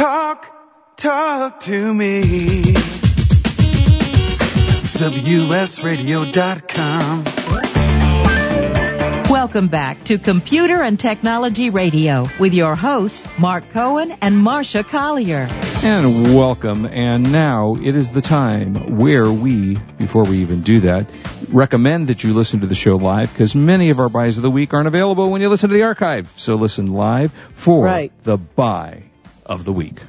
Talk, talk to me. WSRadio.com. Welcome back to Computer and Technology Radio with your hosts, Mark Cohen and Marsha Collier. And welcome. And now it is the time where we, before we even do that, recommend that you listen to the show live because many of our buys of the week aren't available when you listen to the archive. So listen live for Right. the buy of the week.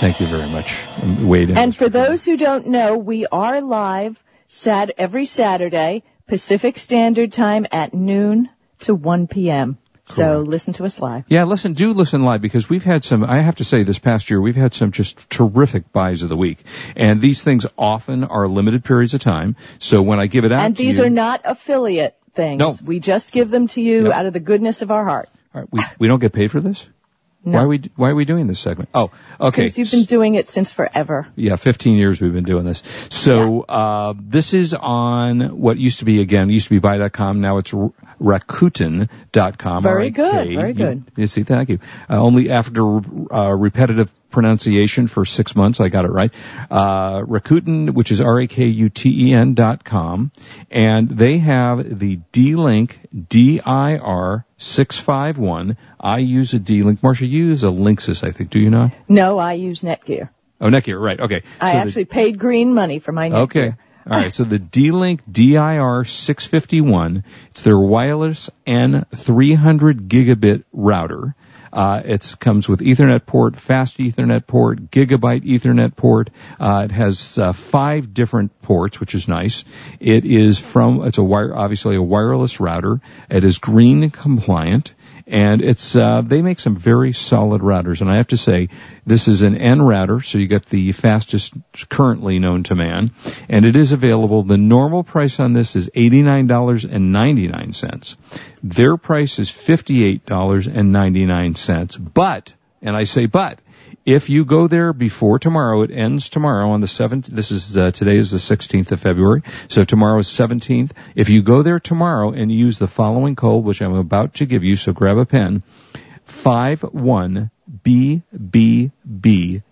Thank you very much. Um, Wade. And for those who don't know, we are live sat every Saturday, Pacific Standard Time at noon to 1 p.m. So listen to us live. Yeah, listen, do listen live because we've had some, I have to say this past year, we've had some just terrific buys of the week. And these things often are limited periods of time. So when I give it out And to these you, are not affiliate things. No. We just give them to you out of the goodness of our heart. All right, we, we don't get paid for this? No. Why are we, why are we doing this segment? Oh, okay. Because you've been doing it since forever. Yeah, 15 years we've been doing this. So, uh, this is on what used to be, again, used to be buy.com. Now it's Rakuten.com. Very good, R-A-K. very You- good. You, see, thank you. Uh, only after, uh, repetitive pronunciation for six months, I got it right. Uh, Rakuten, which is R-A-K-U-T-E-N dot com. And they have the D-Link D-I-R 651. I use a D-Link. Marsha, you use a Linksys, I think, do you not? No, I use Netgear. Oh, Netgear, right, okay. I So the- actually paid green money for my Netgear. Okay. All right. So the D-Link DIR 651, it's their wireless N 300 gigabit router. Uh, it comes with Ethernet port, fast Ethernet port, gigabyte Ethernet port. Uh, it has uh, five different ports, which is nice. It is from it's a wire, obviously a wireless router. It is green compliant and it's uh, they make some very solid routers. And I have to say, this is an N router, so you get the fastest currently known to man, and it is available. The normal price on this is eighty nine dollars and ninety nine cents. Their price is fifty eight dollars and ninety nine cents. But, and I say but. If you go there before tomorrow, it ends tomorrow on the 7th. This is, uh, today is the 16th of February. So tomorrow is 17th. If you go there tomorrow and use the following code, which I'm about to give you, so grab a pen, 51BBBDB.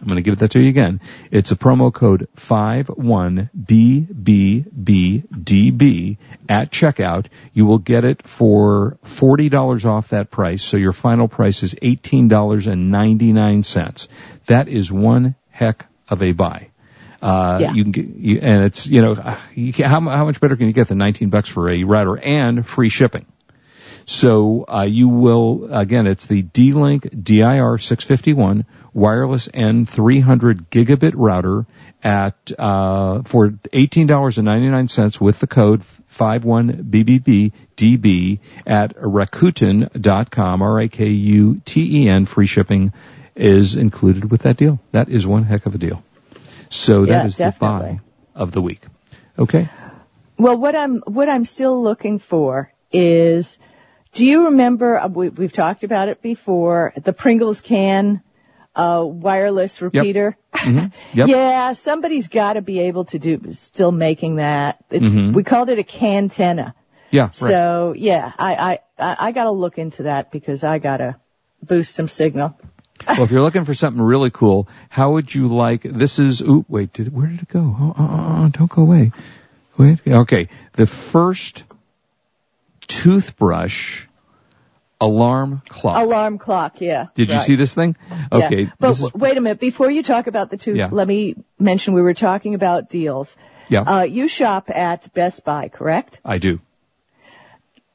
I'm going to give it that to you again. It's a promo code 51BBBDB at checkout. You will get it for $40 off that price. So your final price is $18.99. That is one heck of a buy. Uh, Yeah. you can get, you, and it's, you know, uh, you can, how, how much better can you get than 19 bucks for a router and free shipping? So uh, you will again. It's the D-Link DIR 651 wireless N 300 gigabit router at uh, for eighteen dollars and ninety nine cents with the code 51BBBDB at Rakuten.com. R A K U T E N. Free shipping is included with that deal. That is one heck of a deal. So that Yeah, is the buy of the week. Okay. Well, what I'm what I'm still looking for is, do you remember? uh, We, we've talked about it before. The Pringles can uh, wireless repeater. Mhm. Yep. Yeah, somebody's got to be able to do still making that. It's Mhm. we called it a cantenna. Yeah. Right. So yeah, I I I, I got to look into that because I got to boost some signal. well, if you're looking for something really cool, how would you like? This is. Ooh, wait. Did where did it go? Oh, oh, oh, oh, don't go away. Wait. Okay. The first toothbrush alarm clock. Alarm clock, yeah. Did you see this thing? Yeah. Okay. But this is- wait a minute, before you talk about the two, Yeah. let me mention we were talking about deals. yeah, Uh, you shop at Best Buy, correct? I do.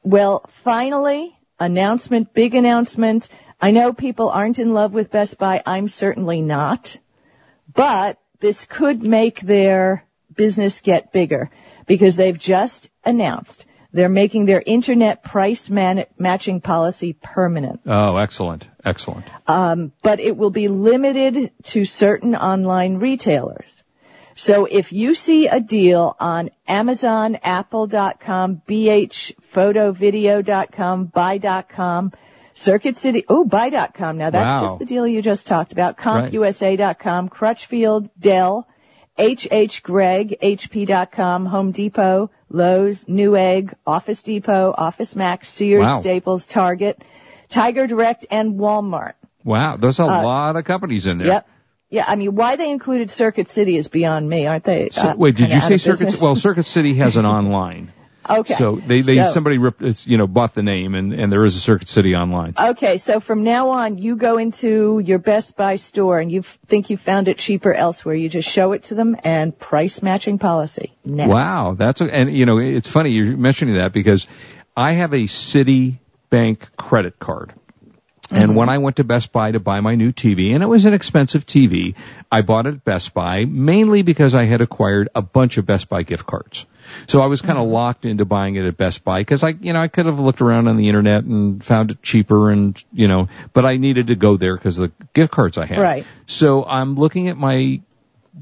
Well, finally, announcement, big announcement. I know people aren't in love with Best Buy. I'm certainly not. But this could make their business get bigger because they've just announced they're making their internet price man- matching policy permanent. Oh, excellent, excellent. Um, but it will be limited to certain online retailers. So if you see a deal on Amazon, Apple.com, BHPhotoVideo.com, Buy.com, Circuit City, oh, Buy.com. Now that's Wow. just the deal you just talked about. Right. CompUSA.com, Crutchfield, Dell, HH Gregg, HP.com, Home Depot, Lowe's, Newegg, Office Depot, Office Max, Sears, Wow. Staples, Target, Tiger Direct, and Walmart. Wow, there's a lot of companies in there. Uh, Yep. Yeah, I mean, why they included Circuit City is beyond me, aren't they? So, uh, wait, did you say Circuit? business? Well, Circuit City has an online. Okay. So they, they So- somebody ripped, it's, you know, bought the name and, and there is a Circuit City online. Okay, so from now on, you go into your Best Buy store and you f- think you found it cheaper elsewhere. You just show it to them and price matching policy. Now. Wow, that's a, and you know it's funny you're mentioning that because I have a Citibank credit card. And mm-hmm. when I went to Best Buy to buy my new TV, and it was an expensive TV, I bought it at Best Buy mainly because I had acquired a bunch of Best Buy gift cards. So I was kind of mm-hmm. locked into buying it at Best Buy because I, you know, I could have looked around on the internet and found it cheaper and, you know, but I needed to go there because of the gift cards I had. Right. So I'm looking at my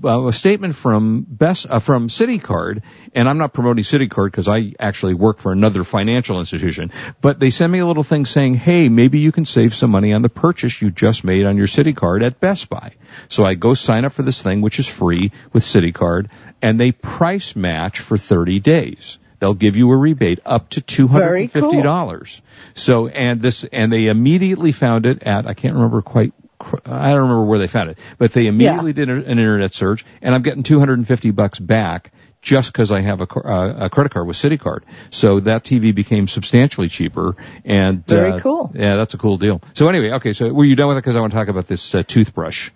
uh, a statement from Best uh, from CitiCard, and I'm not promoting CitiCard because I actually work for another financial institution. But they send me a little thing saying, "Hey, maybe you can save some money on the purchase you just made on your CitiCard at Best Buy." So I go sign up for this thing, which is free with CitiCard, and they price match for 30 days. They'll give you a rebate up to two hundred and fifty dollars. Cool. So and this and they immediately found it at I can't remember quite. I don't remember where they found it, but they immediately did an internet search, and I'm getting 250 bucks back just because I have a, uh, a credit card with CitiCard. So that TV became substantially cheaper, and Very uh, cool. Yeah, that's a cool deal. So anyway, okay, so were you done with it? Because I want to talk about this uh, toothbrush.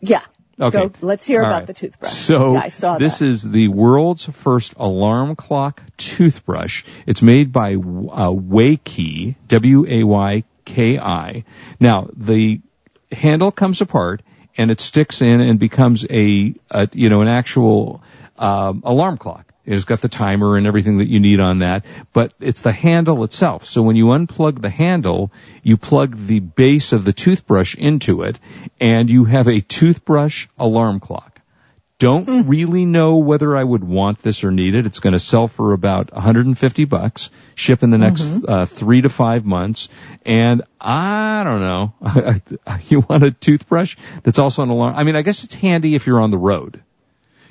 Yeah. Okay. Go, let's hear All about right. the toothbrush. So yeah, I saw this that. is the world's first alarm clock toothbrush. It's made by uh, Wayki, W-A-Y-K-I. Now the handle comes apart and it sticks in and becomes a, a you know an actual um, alarm clock. It's got the timer and everything that you need on that, but it's the handle itself. So when you unplug the handle, you plug the base of the toothbrush into it, and you have a toothbrush alarm clock. Don't really know whether I would want this or need it. It's going to sell for about 150 bucks, ship in the next uh, three to five months, and I don't know. you want a toothbrush that's also an alarm? I mean, I guess it's handy if you're on the road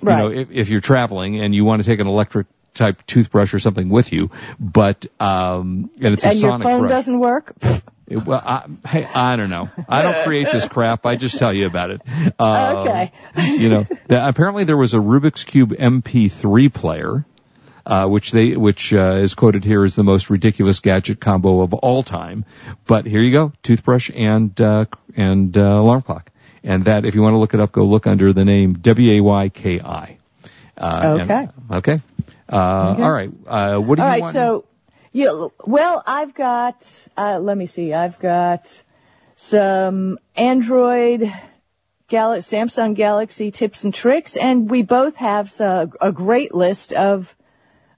right. you know, if, if you're traveling and you want to take an electric type toothbrush or something with you, but um, and it's a and your phone brush. doesn't work? It- well, I, hey, I don't know. I don't create this crap. I just tell you about it. Um, Okay. you know, that apparently there was a Rubik's Cube MP3 player. Uh, which they, which uh, is quoted here as the most ridiculous gadget combo of all time. But here you go, toothbrush and uh, and uh, alarm clock. And that, if you want to look it up, go look under the name W A Y K I. Uh, and- Okay. Uh, Okay. All right. Uh, what do All you right, want? so yeah, well, I've got. Uh, let me see. I've got some Android, Gal- Samsung Galaxy tips and tricks, and we both have a great list of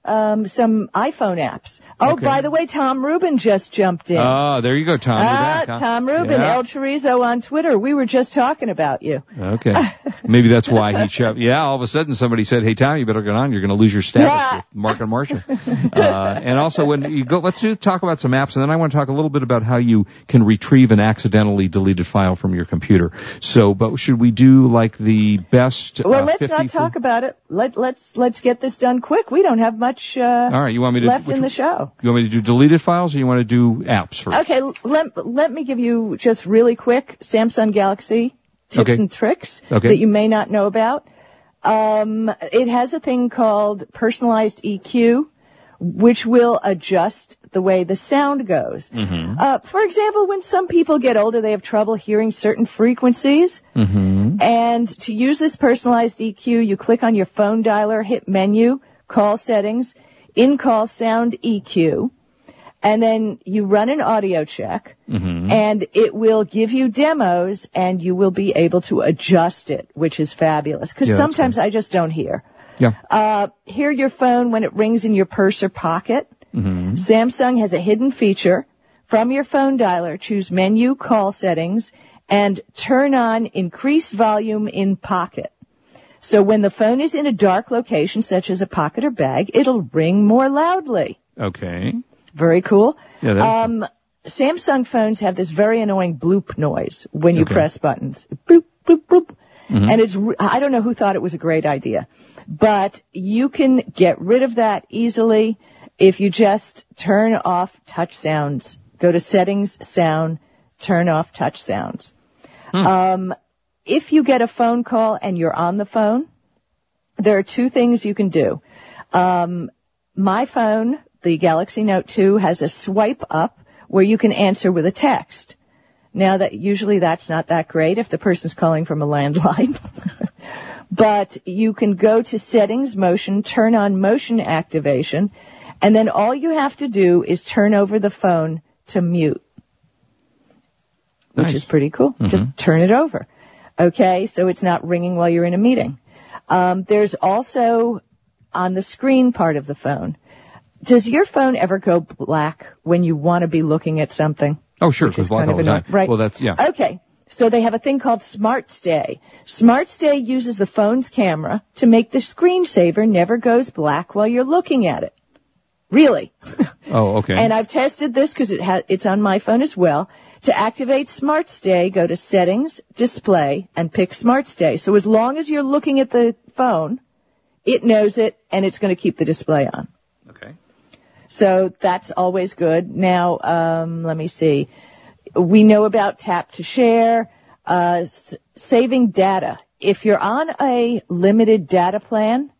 um, some iPhone apps. Oh, Okay. by the way, Tom Rubin just jumped in. Oh, there you go, Tom. Ah, back, huh? Tom Rubin, Yeah. El Chorizo on Twitter. We were just talking about you. Okay. Maybe that's why he shoved. Yeah, all of a sudden somebody said, "Hey, Tom, you better get on. You're going to lose your status Yeah. with Mark and Marsha." uh, and also, when you go, let's talk about some apps, and then I want to talk a little bit about how you can retrieve an accidentally deleted file from your computer. So, but should we do like the best? Well, uh, let's 50 not talk about it. Let let's let's get this done quick. We don't have much uh, All right, you want me to left which- in the show. You want me to do deleted files, or you want to do apps first? Okay, let let me give you just really quick Samsung Galaxy tips Okay. and tricks Okay. that you may not know about. Um, it has a thing called personalized EQ, which will adjust the way the sound goes. Mm-hmm. Uh, for example, when some people get older, they have trouble hearing certain frequencies. Mm-hmm. And to use this personalized EQ, you click on your phone dialer, hit menu, call settings, in call sound EQ, and then you run an audio check, Mm-hmm. and it will give you demos, and you will be able to adjust it, which is fabulous. Because Yeah, sometimes I just don't hear. Yeah. Uh, hear your phone when it rings in your purse or pocket. Mm-hmm. Samsung has a hidden feature. From your phone dialer, choose menu call settings and turn on increased volume in pocket. So when the phone is in a dark location, such as a pocket or bag, it'll ring more loudly. Okay. Very cool. Yeah. That, Um, Samsung phones have this very annoying bloop noise when you Okay. press buttons. Bloop, bloop, bloop. And it's, I don't know who thought it was a great idea. But you can get rid of that easily if you just turn off touch sounds. Go to settings, sound, turn off touch sounds. Um, if you get a phone call and you're on the phone, there are two things you can do. Um, my phone, the Galaxy Note 2, has a swipe up where you can answer with a text. Now that usually that's not that great if the person's calling from a landline. but you can go to settings motion, turn on motion activation, and then all you have to do is turn over the phone to mute. Which Nice. is pretty cool. Just turn it over. Okay, so it's not ringing while you're in a meeting. Um, there's also on the screen part of the phone. Does your phone ever go black when you want to be looking at something? Oh, sure, because black all the time. right? Well, that's yeah. Okay. So they have a thing called Smart Stay. Smart Stay uses the phone's camera to make the screensaver never goes black while you're looking at it. Really. Oh, okay. And I've tested this because it ha- it's on my phone as well. To activate Smart Stay, go to Settings, Display, and pick Smart Stay. So as long as you're looking at the phone, it knows it and it's going to keep the display on. okay. So that's always good. Now, um, let me see. We know about tap to share, uh, s- saving data. If you're on a limited data plan,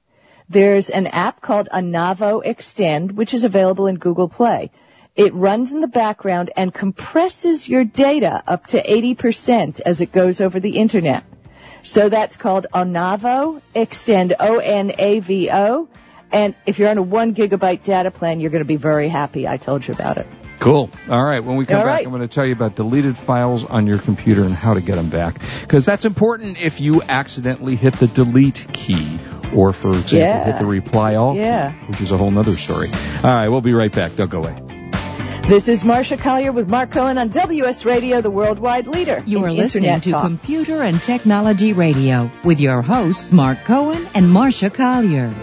there's an app called Onavo Extend, which is available in Google Play. It runs in the background and compresses your data up to 80% as it goes over the internet. So that's called Onavo Extend, O-N-A-V-O. And if you're on a one gigabyte data plan, you're going to be very happy. I told you about it. Cool. All right. When we come All back, right. I'm going to tell you about deleted files on your computer and how to get them back. Because that's important if you accidentally hit the delete key. Or, for example, Yeah. hit the reply all Yeah. key, which is a whole nother story. All right. We'll be right back. Don't go away. This is Marsha Collier with Mark Cohen on WS Radio, the worldwide leader. You in are listening Internet to talk. Computer and Technology Radio with your hosts, Mark Cohen and Marsha Collier.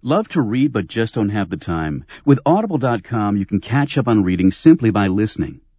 Love to read but just don't have the time? With Audible.com, you can catch up on reading simply by listening.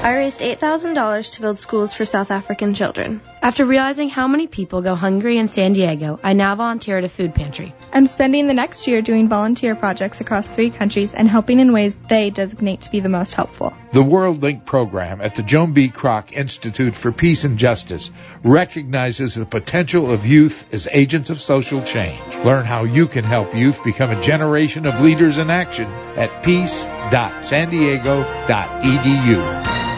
I raised $8,000 to build schools for South African children. After realizing how many people go hungry in San Diego, I now volunteer at a food pantry. I'm spending the next year doing volunteer projects across three countries and helping in ways they designate to be the most helpful. The World Link program at the Joan B. Kroc Institute for Peace and Justice recognizes the potential of youth as agents of social change. Learn how you can help youth become a generation of leaders in action at peace.sandiego.edu.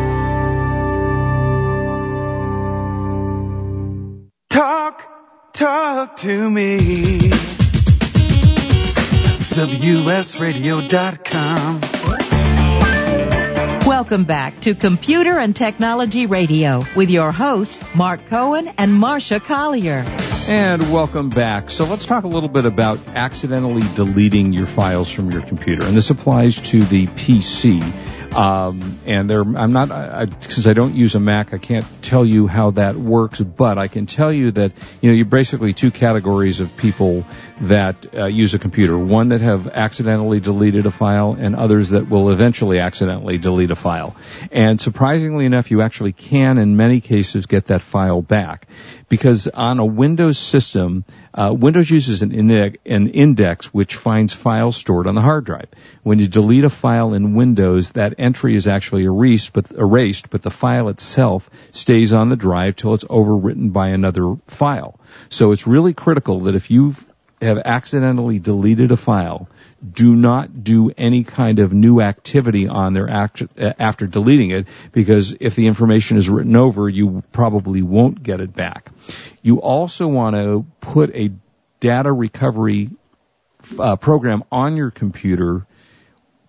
Talk, talk to me. WSRadio.com. Welcome back to Computer and Technology Radio with your hosts, Mark Cohen and Marsha Collier. And welcome back. So let's talk a little bit about accidentally deleting your files from your computer. And this applies to the PC. Um, and there, I'm not, I, since I don't use a Mac, I can't tell you how that works, but I can tell you that, you know, you're basically two categories of people that uh, use a computer. One that have accidentally deleted a file and others that will eventually accidentally delete a file. And surprisingly enough, you actually can in many cases get that file back because on a Windows system, uh, Windows uses an, index, an index which finds files stored on the hard drive. When you delete a file in Windows, that entry is actually erased, but erased, but the file itself stays on the drive till it's overwritten by another file. So it's really critical that if you have accidentally deleted a file, do not do any kind of new activity on there after deleting it because if the information is written over, you probably won't get it back. You also want to put a data recovery uh, program on your computer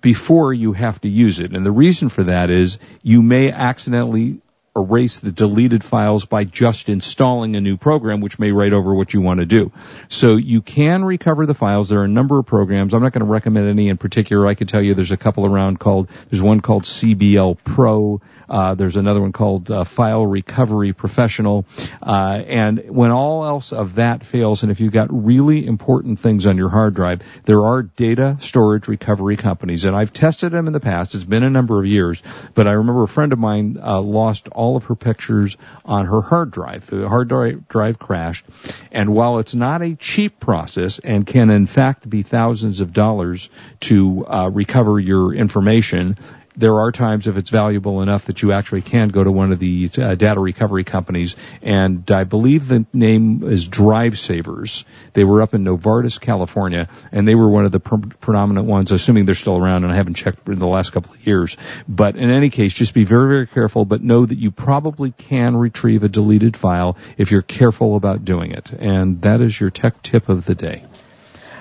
before you have to use it. And the reason for that is you may accidentally erase the deleted files by just installing a new program, which may write over what you want to do. So you can recover the files. There are a number of programs. I'm not going to recommend any in particular. I can tell you there's a couple around called, there's one called CBL Pro. Uh, there's another one called uh, File Recovery Professional. Uh, and when all else of that fails, and if you've got really important things on your hard drive, there are data storage recovery companies. And I've tested them in the past. It's been a number of years, but I remember a friend of mine uh, lost all of her pictures on her hard drive. The hard drive crashed. And while it's not a cheap process and can in fact be thousands of dollars to uh, recover your information, there are times if it's valuable enough that you actually can go to one of the uh, data recovery companies. And I believe the name is Drive Savers. They were up in Novato, California, and they were one of the pre- predominant ones, assuming they're still around, and I haven't checked in the last couple of years. But in any case, just be very, very careful, but know that you probably can retrieve a deleted file if you're careful about doing it. And that is your tech tip of the day.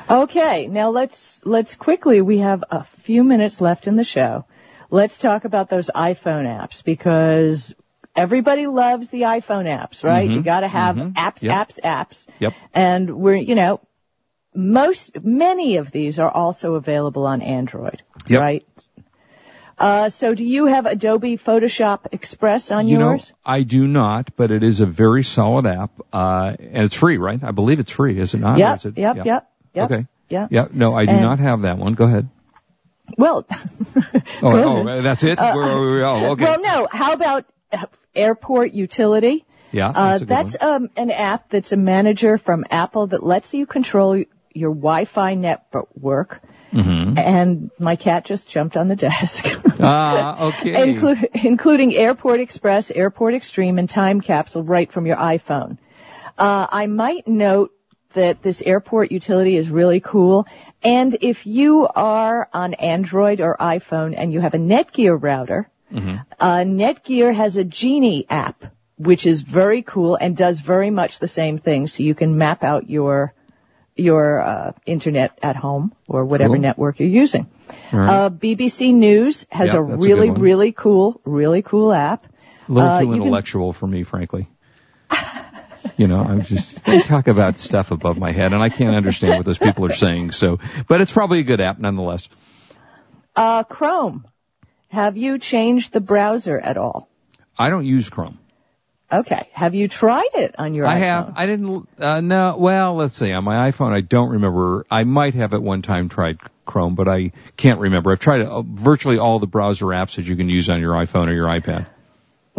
Okay, now let's let's quickly. We have a few minutes left in the show let's talk about those iPhone apps because everybody loves the iPhone apps, right? Mm-hmm. You got to have mm-hmm. apps, yep. apps, apps. Yep. And we're, you know, most, many of these are also available on Android, yep. right? Uh, so do you have Adobe Photoshop Express on you yours? Know, I do not, but it is a very solid app, uh, and it's free, right? I believe it's free, is it not? Yep, it, yep, yep, yep. Okay. Yeah. Yeah. No, I do and, not have that one. Go ahead. Well, oh, oh, that's it. Uh, oh, okay. Well, no. How about Airport Utility? Yeah, that's, uh, that's um, an app that's a manager from Apple that lets you control your Wi-Fi network. Mm-hmm. And my cat just jumped on the desk. Ah, okay. Inclu- including Airport Express, Airport Extreme, and Time Capsule right from your iPhone. Uh, I might note that this airport utility is really cool. And if you are on Android or iPhone and you have a Netgear router, mm-hmm. uh, Netgear has a Genie app, which is very cool and does very much the same thing. So you can map out your your uh, internet at home or whatever cool. network you're using. Right. Uh, BBC News has yeah, a really, a really cool, really cool app. A little too uh, intellectual can... for me, frankly. You know, I'm just they talk about stuff above my head, and I can't understand what those people are saying. So, but it's probably a good app nonetheless. Uh, Chrome. Have you changed the browser at all? I don't use Chrome. Okay. Have you tried it on your I iPhone? have. I didn't. Uh, no. Well, let's see. On my iPhone, I don't remember. I might have at one time tried Chrome, but I can't remember. I've tried uh, virtually all the browser apps that you can use on your iPhone or your iPad.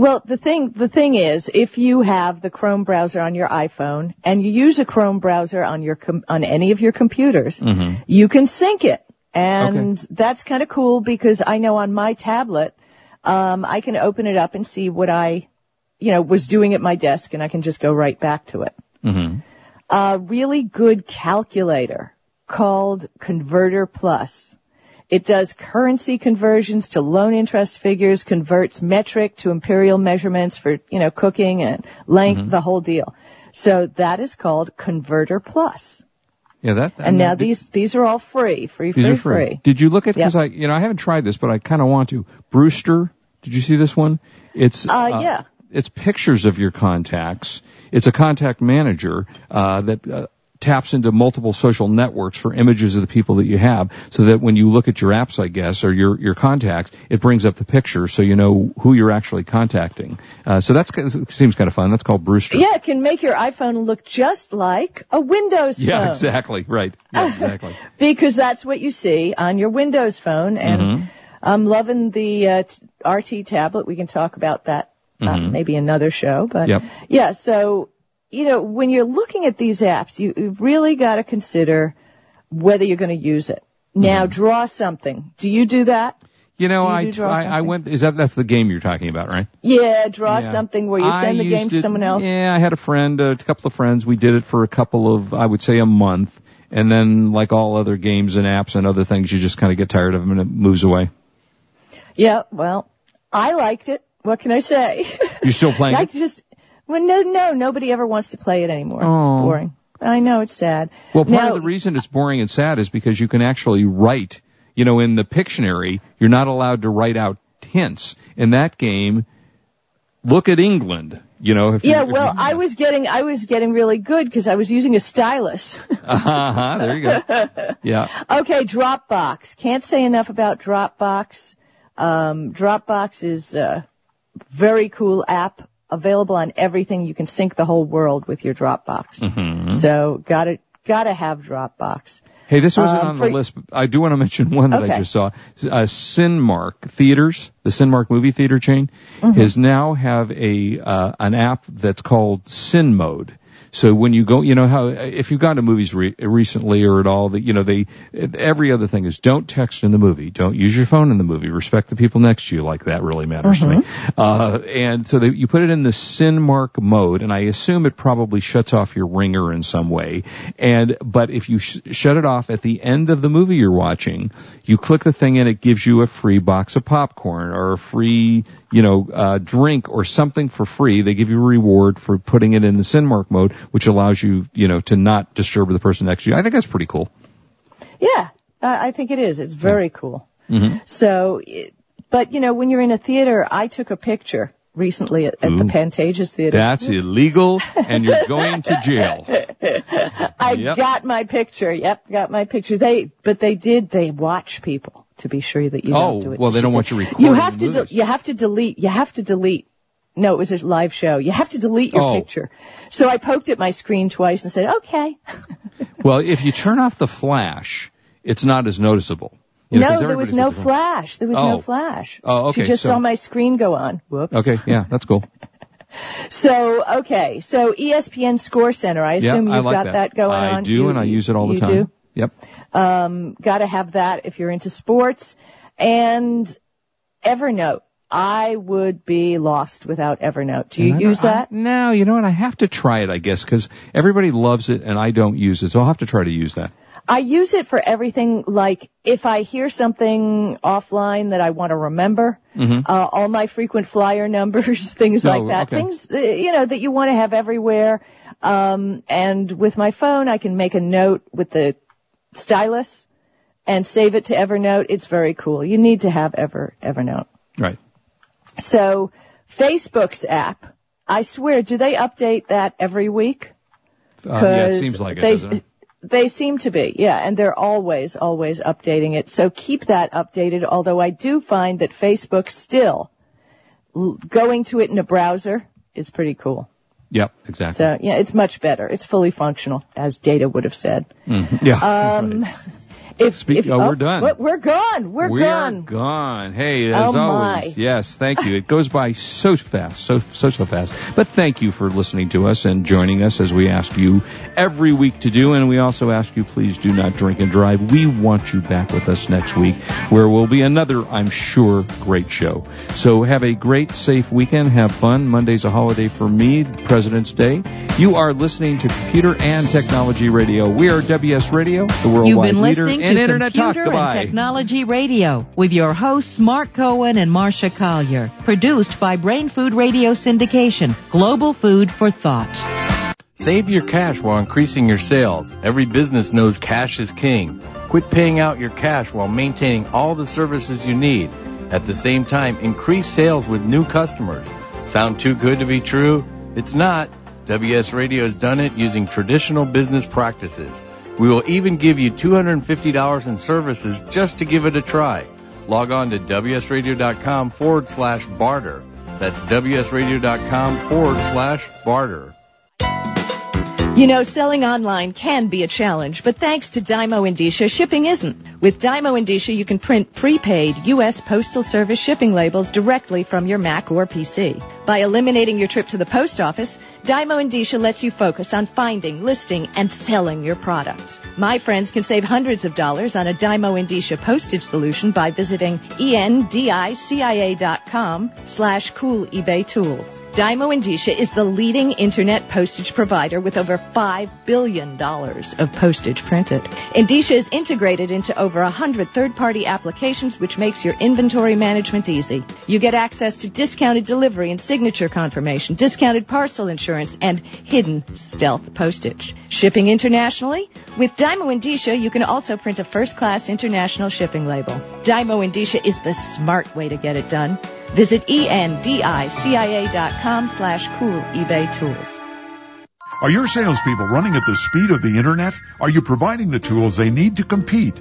Well, the thing the thing is, if you have the Chrome browser on your iPhone and you use a Chrome browser on your com- on any of your computers, Mm-hmm. you can sync it, and that's kind of cool because I know on my tablet, um, I can open it up and see what I, you know, was doing at my desk, and I can just go right back to it. Mm-hmm. A really good calculator called Converter Plus. It does currency conversions to loan interest figures, converts metric to imperial measurements for, you know, cooking and length, the whole deal. So that is called Converter Plus. Yeah, that. And now did- these, these are all free, free, These free, are free. Did you look at because I you know I haven't tried this, but I kind of want to. Brewster, did you see this one? It's Uh, yeah. It's pictures of your contacts. It's a contact manager uh, that uh, taps into multiple social networks for images of the people that you have, so that when you look at your apps, I guess, or your your contacts, it brings up the picture, so you know who you're actually contacting. Uh, so that's it seems kind of fun. That's called Brewster. Yeah, it can make your iPhone look just like a Windows Yeah, phone. Yeah, exactly. Right. Yeah, exactly. because that's what you see on your Windows phone. And Mm-hmm. I'm loving the uh, t- RT tablet. We can talk about that uh, maybe another show. But Mm-hmm. Yep. yeah, so you know when you're looking at these apps, you, you've really got to consider whether you're going to use it. Now, Mm-hmm. draw something. Do you do that? You know, you I, do I I went. Is that that's the game you're talking about, right? Yeah, draw Yeah. something where you I send the game to someone else. Yeah, I had a friend, a couple of friends. We did it for a couple of, I would say, a month, and then, like all other games and apps and other things, you just kind of get tired of them and it moves away. Yeah, well, I liked it. What can I say? You're still playing I just, well, no, no, nobody ever wants to play it anymore. It's boring. I know it's sad. Well, part now, of the reason it's boring and sad is because you can actually write. You know, in the Pictionary, you're not allowed to write out hints. In that game, look at England. You know, if you- yeah, if well, you, I was getting, I was getting really good because I was using a stylus. uh-huh, there you go. Yeah. okay, Dropbox. Can't say enough about Dropbox. Um, Dropbox is a very cool app available on everything. You can sync the whole world with your Dropbox. Mm-hmm. So gotta, gotta have Dropbox. Hey, this wasn't Um, on the for- list. But I do want to mention one that I just saw. Uh, Cinemark Theaters, the Cinemark movie theater chain, Mm-hmm. has now have a uh, an app that's called CineMode. So when you go, you know how if you've gone to movies re- recently or at all, that you know they every other thing is don't text in the movie, don't use your phone in the movie, respect the people next to you. Like that really matters to me. Uh, and so they, you put it in the Cinemark mode, and I assume it probably shuts off your ringer in some way. And but if you sh- shut it off at the end of the movie you're watching, you click the thing and it gives you a free box of popcorn or a free you know, uh, drink or something for free. They give you a reward for putting it in the Cinemark mode, which allows you, you know, to not disturb the person next to you. I think that's pretty cool. Yeah, I I think it is. It's very cool. Mm-hmm. So, but you know, when you're in a theater, I took a picture recently at, at the. Pantages Theater. That's illegal and you're going to jail. I Yep. got my picture. Yep, got my picture. They, but they did. They watch people to be sure that you Oh, don't do it. Oh, well, they she don't said, want you recording You have to. De- you have to delete. You have to delete. No, it was a live show. You have to delete your Oh. picture. So I poked at my screen twice and said, "Okay." Well, if you turn off the flash, it's not as noticeable. You know, no, there was no flash. There was Oh. no flash. Oh, okay, She just so- saw my screen go on. Whoops. Okay, yeah, that's cool. So okay, so ESPN Score Center. I assume I you've like got that. that, going I on. I do, You- and I use it all the you time. Do? Yep. Um, got to have that if you're into sports. And Evernote. I would be lost without Evernote. Do you use don't- I- that? no, you know what? I have to try it, I guess, because everybody loves it and I don't use it, so I'll have to try to use that. I use it for everything. Like if I hear something offline that I want to remember, uh, all my frequent flyer numbers, things Oh, like that, okay. things uh, you know that you want to have everywhere. Um, and with my phone, I can make a note with the stylus and save it to Evernote. It's very cool. You need to have Ever Evernote. Right. So Facebook's app, I swear, do they update that every week? Uh, yeah, it seems like it, they, doesn't it? They seem to be, yeah, and they're always, always updating it. So keep that updated, although I do find that Facebook still, l- going to it in a browser is pretty cool. Yep, exactly. So yeah, it's much better. It's fully functional, as Data would have said. Mhm. Yeah. Um, If, Speak- if, oh, we're done. but We're gone. We're we gone. are gone. Hey, oh, as Oh, always, my. yes, thank you. It goes by so fast, so so so fast. But thank you for listening to us and joining us as we ask you every week to do, and we also ask you please do not drink and drive. We want you back with us next week, where will be another, I'm sure, great show. So have a great, safe weekend. Have fun. Monday's a holiday for me, President's Day. You are listening to Computer and Technology Radio. We are WS Radio, the worldwide leader listening in to Internet Talk. Computer Goodbye. and Technology Radio with your hosts Mark Cohen and Marsha Collier. Produced by Brain Food Radio Syndication. Global food for thought. Save your cash while increasing your sales. Every business knows cash is king. Quit paying out your cash while maintaining all the services you need. At the same time, increase sales with new customers. Sound too good to be true? It's not. WS Radio has done it using traditional business practices. We will even give you $250 in services just to give it a try. Log on to WSRadio.com forward slash barter. That's WSRadio.com forward slash barter. You know, selling online can be a challenge, but thanks to Dymo Endicia, shipping isn't. With Dymo Endicia, you can print prepaid U.S. Postal Service shipping labels directly from your Mac or PC. By eliminating your trip to the post office, Dymo Endicia lets you focus on finding, listing, and selling your products. My friends can save hundreds of dollars on a Dymo Endicia postage solution by visiting endicia.com slash cool eBay tools. Dymo Endicia is the leading internet postage provider with over $5 billion of postage printed. Endicia is integrated into over 100 third-party applications which makes your inventory management easy. You get access to discounted delivery and signature confirmation, discounted parcel insurance, and hidden stealth postage. Shipping internationally? With Dymo Endicia, you can also print a first-class international shipping label. Dymo Endicia is the smart way to get it done. Visit endicia.com slash cool eBay tools. Are your salespeople running at the speed of the internet? Are you providing the tools they need to compete?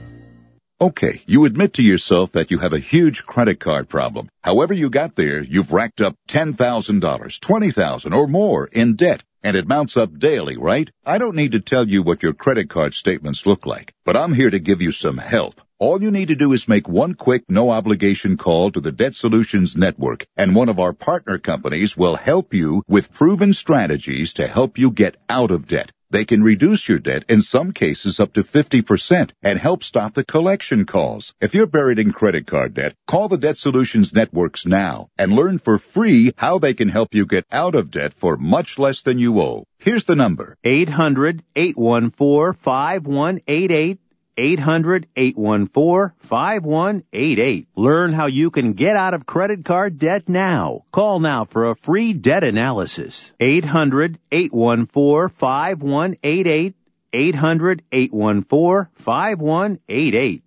Okay, you admit to yourself that you have a huge credit card problem. However you got there, you've racked up $10,000, $20,000 or more in debt. And it mounts up daily, right? I don't need to tell you what your credit card statements look like, but I'm here to give you some help. All you need to do is make one quick, no obligation call to the Debt Solutions Network, and one of our partner companies will help you with proven strategies to help you get out of debt. They can reduce your debt in some cases up to 50% and help stop the collection calls. If you're buried in credit card debt, call the Debt Solutions Networks now and learn for free how they can help you get out of debt for much less than you owe. Here's the number. 800-814-5188. 800-814-5188. Learn how you can get out of credit card debt now. Call now for a free debt analysis. 800-814-5188. 800-814-5188.